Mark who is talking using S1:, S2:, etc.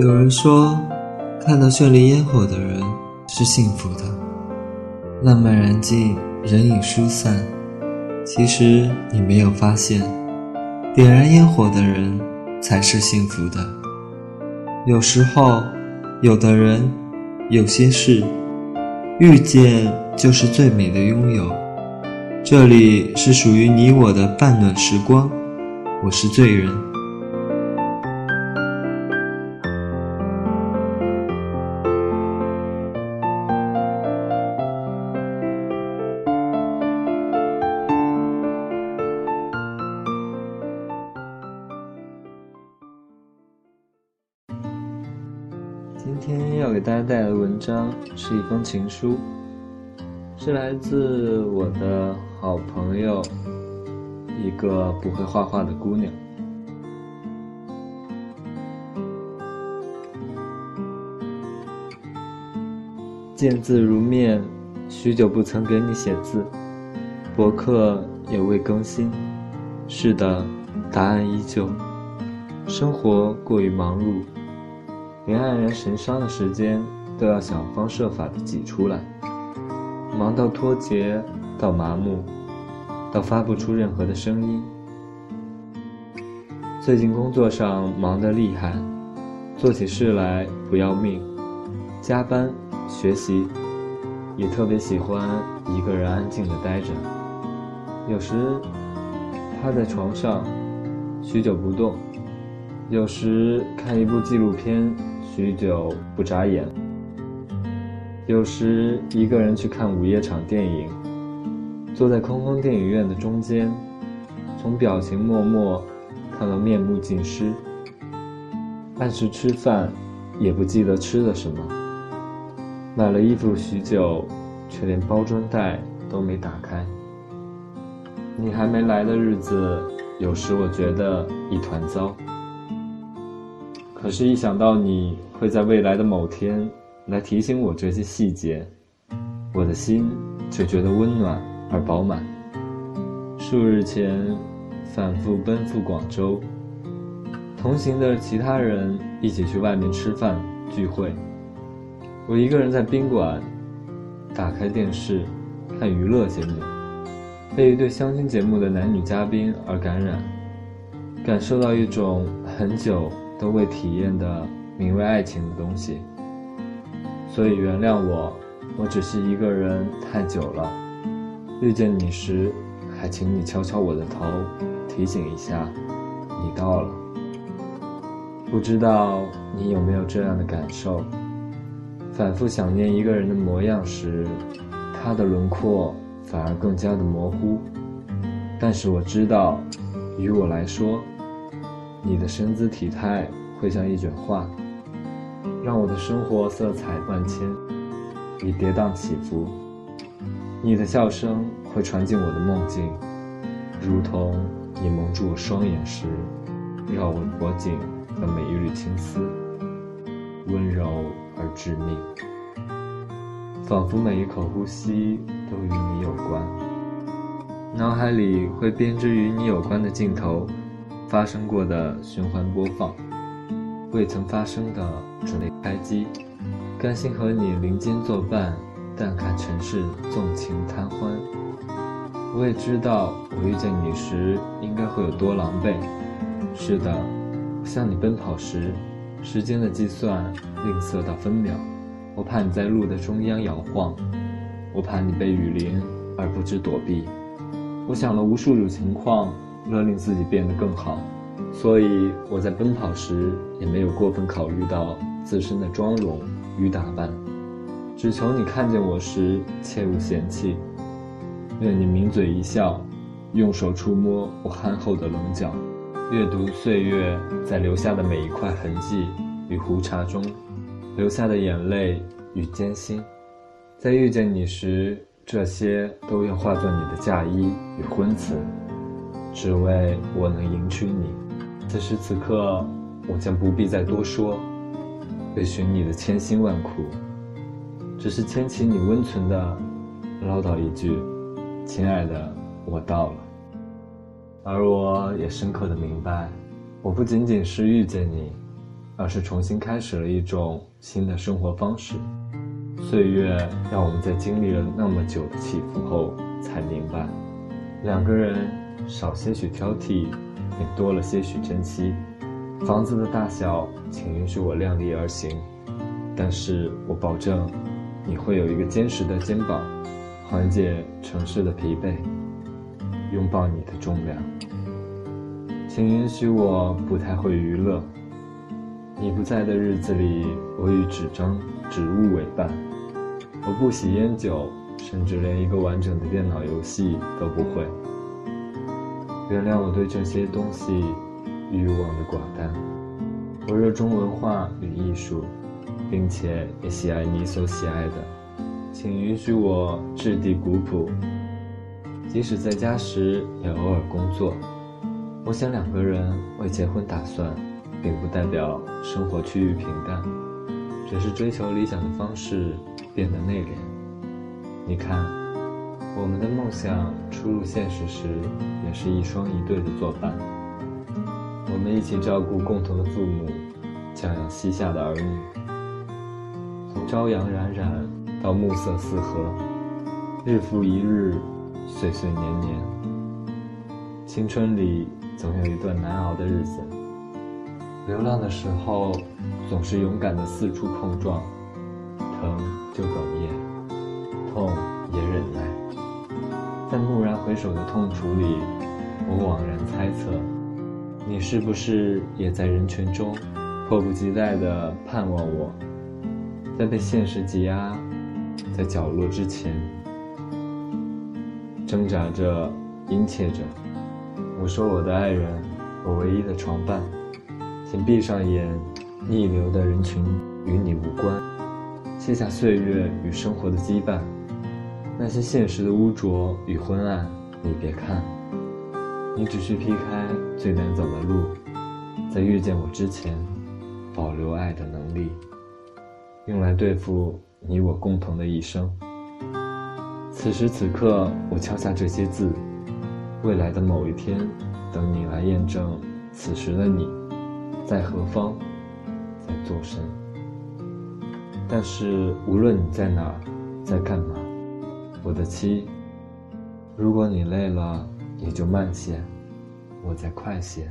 S1: 有人说，看到绚丽烟火的人是幸福的。浪漫燃尽，人影疏散。其实你没有发现，点燃烟火的人才是幸福的。有时候，有的人，有些事，遇见就是最美的拥有。这里是属于你我的半暖时光，我是醉人。要给大家带来的文章是一封情书，是来自我的好朋友，一个不会画画的姑娘。见字如面，许久不曾给你写字，博客也未更新。是的，答案依旧，生活过于忙碌。连黯然神伤的时间都要想方设法的挤出来，忙到脱节，到麻木，到发不出任何的声音。最近工作上忙得厉害，做起事来不要命，加班学习，也特别喜欢一个人安静的待着。有时趴在床上，许久不动。有时看一部纪录片，许久不眨眼；有时一个人去看午夜场电影，坐在空空电影院的中间，从表情默默看到面目尽失。按时吃饭，也不记得吃了什么。买了衣服许久，却连包装袋都没打开。你还没来的日子，有时我觉得一团糟。可是，一想到你会在未来的某天来提醒我这些细节，我的心就觉得温暖而饱满。数日前，反复奔赴广州，同行的其他人一起去外面吃饭聚会，我一个人在宾馆，打开电视看娱乐节目，被一对相亲节目的男女嘉宾而感染，感受到一种很久。都未体验的名为爱情的东西，所以原谅我，我只是一个人太久了。遇见你时，还请你敲敲我的头，提醒一下，你到了。不知道你有没有这样的感受？反复想念一个人的模样时，他的轮廓反而更加的模糊。但是我知道，于我来说。你的身姿体态会像一卷画，让我的生活色彩万千，以跌宕起伏。你的笑声会传进我的梦境，如同你蒙住我双眼时，绕我脖颈的每一缕青丝，温柔而致命，仿佛每一口呼吸都与你有关。脑海里会编织与你有关的镜头。发生过的循环播放，未曾发生的准备开机，甘心和你林间作伴，淡看尘世纵情贪欢。我也知道，我遇见你时应该会有多狼狈。是的，向你奔跑时，时间的计算吝啬到分秒。我怕你在路的中央摇晃，我怕你被雨淋而不知躲避。我想了无数种情况。为令自己变得更好，所以我在奔跑时也没有过分考虑到自身的妆容与打扮，只求你看见我时切勿嫌弃，愿你抿嘴一笑，用手触摸我憨厚的棱角，阅读岁月在留下的每一块痕迹与胡茬中留下的眼泪与艰辛，在遇见你时，这些都要化作你的嫁衣与婚词。只为我能迎娶你。此时此刻，我将不必再多说，为寻你的千辛万苦，只是牵起你温存的，唠叨一句：“亲爱的，我到了。”而我也深刻的明白，我不仅仅是遇见你，而是重新开始了一种新的生活方式。岁月让我们在经历了那么久的起伏后，才明白，两个人少些许挑剔，也多了些许珍惜。房子的大小，请允许我量力而行，但是我保证，你会有一个坚实的肩膀，缓解城市的疲惫，拥抱你的重量。请允许我不太会娱乐，你不在的日子里，我与纸张、植物为伴。我不喜烟酒，甚至连一个完整的电脑游戏都不会。原谅我对这些东西欲望的寡淡。我热衷文化与艺术，并且也喜爱你所喜爱的。请允许我质地古朴，即使在家时也偶尔工作。我想两个人为结婚打算，并不代表生活趋于平淡，只是追求理想的方式。变得内敛。你看，我们的梦想初入现实时，也是一双一对的作伴。我们一起照顾共同的父母，教养膝下的儿女。朝阳冉冉到暮色四合，日复一日，岁岁年年。青春里总有一段难熬的日子。流浪的时候，总是勇敢的四处碰撞。疼就哽咽，痛也忍耐。在蓦然回首的痛楚里，我惘然猜测，你是不是也在人群中，迫不及待地盼望我？在被现实挤压，在角落之前，挣扎着，殷切着。我说我的爱人，我唯一的床伴，请闭上眼，逆流的人群与你无关。卸下岁月与生活的羁绊，那些现实的污浊与昏暗，你别看，你只需劈开最难走的路，在遇见我之前，保留爱的能力，用来对付你我共同的一生。此时此刻，我敲下这些字，未来的某一天，等你来验证，此时的你，在何方，在做什？但是无论你在哪，在干嘛，我的妻，如果你累了，你就慢些，我再快些。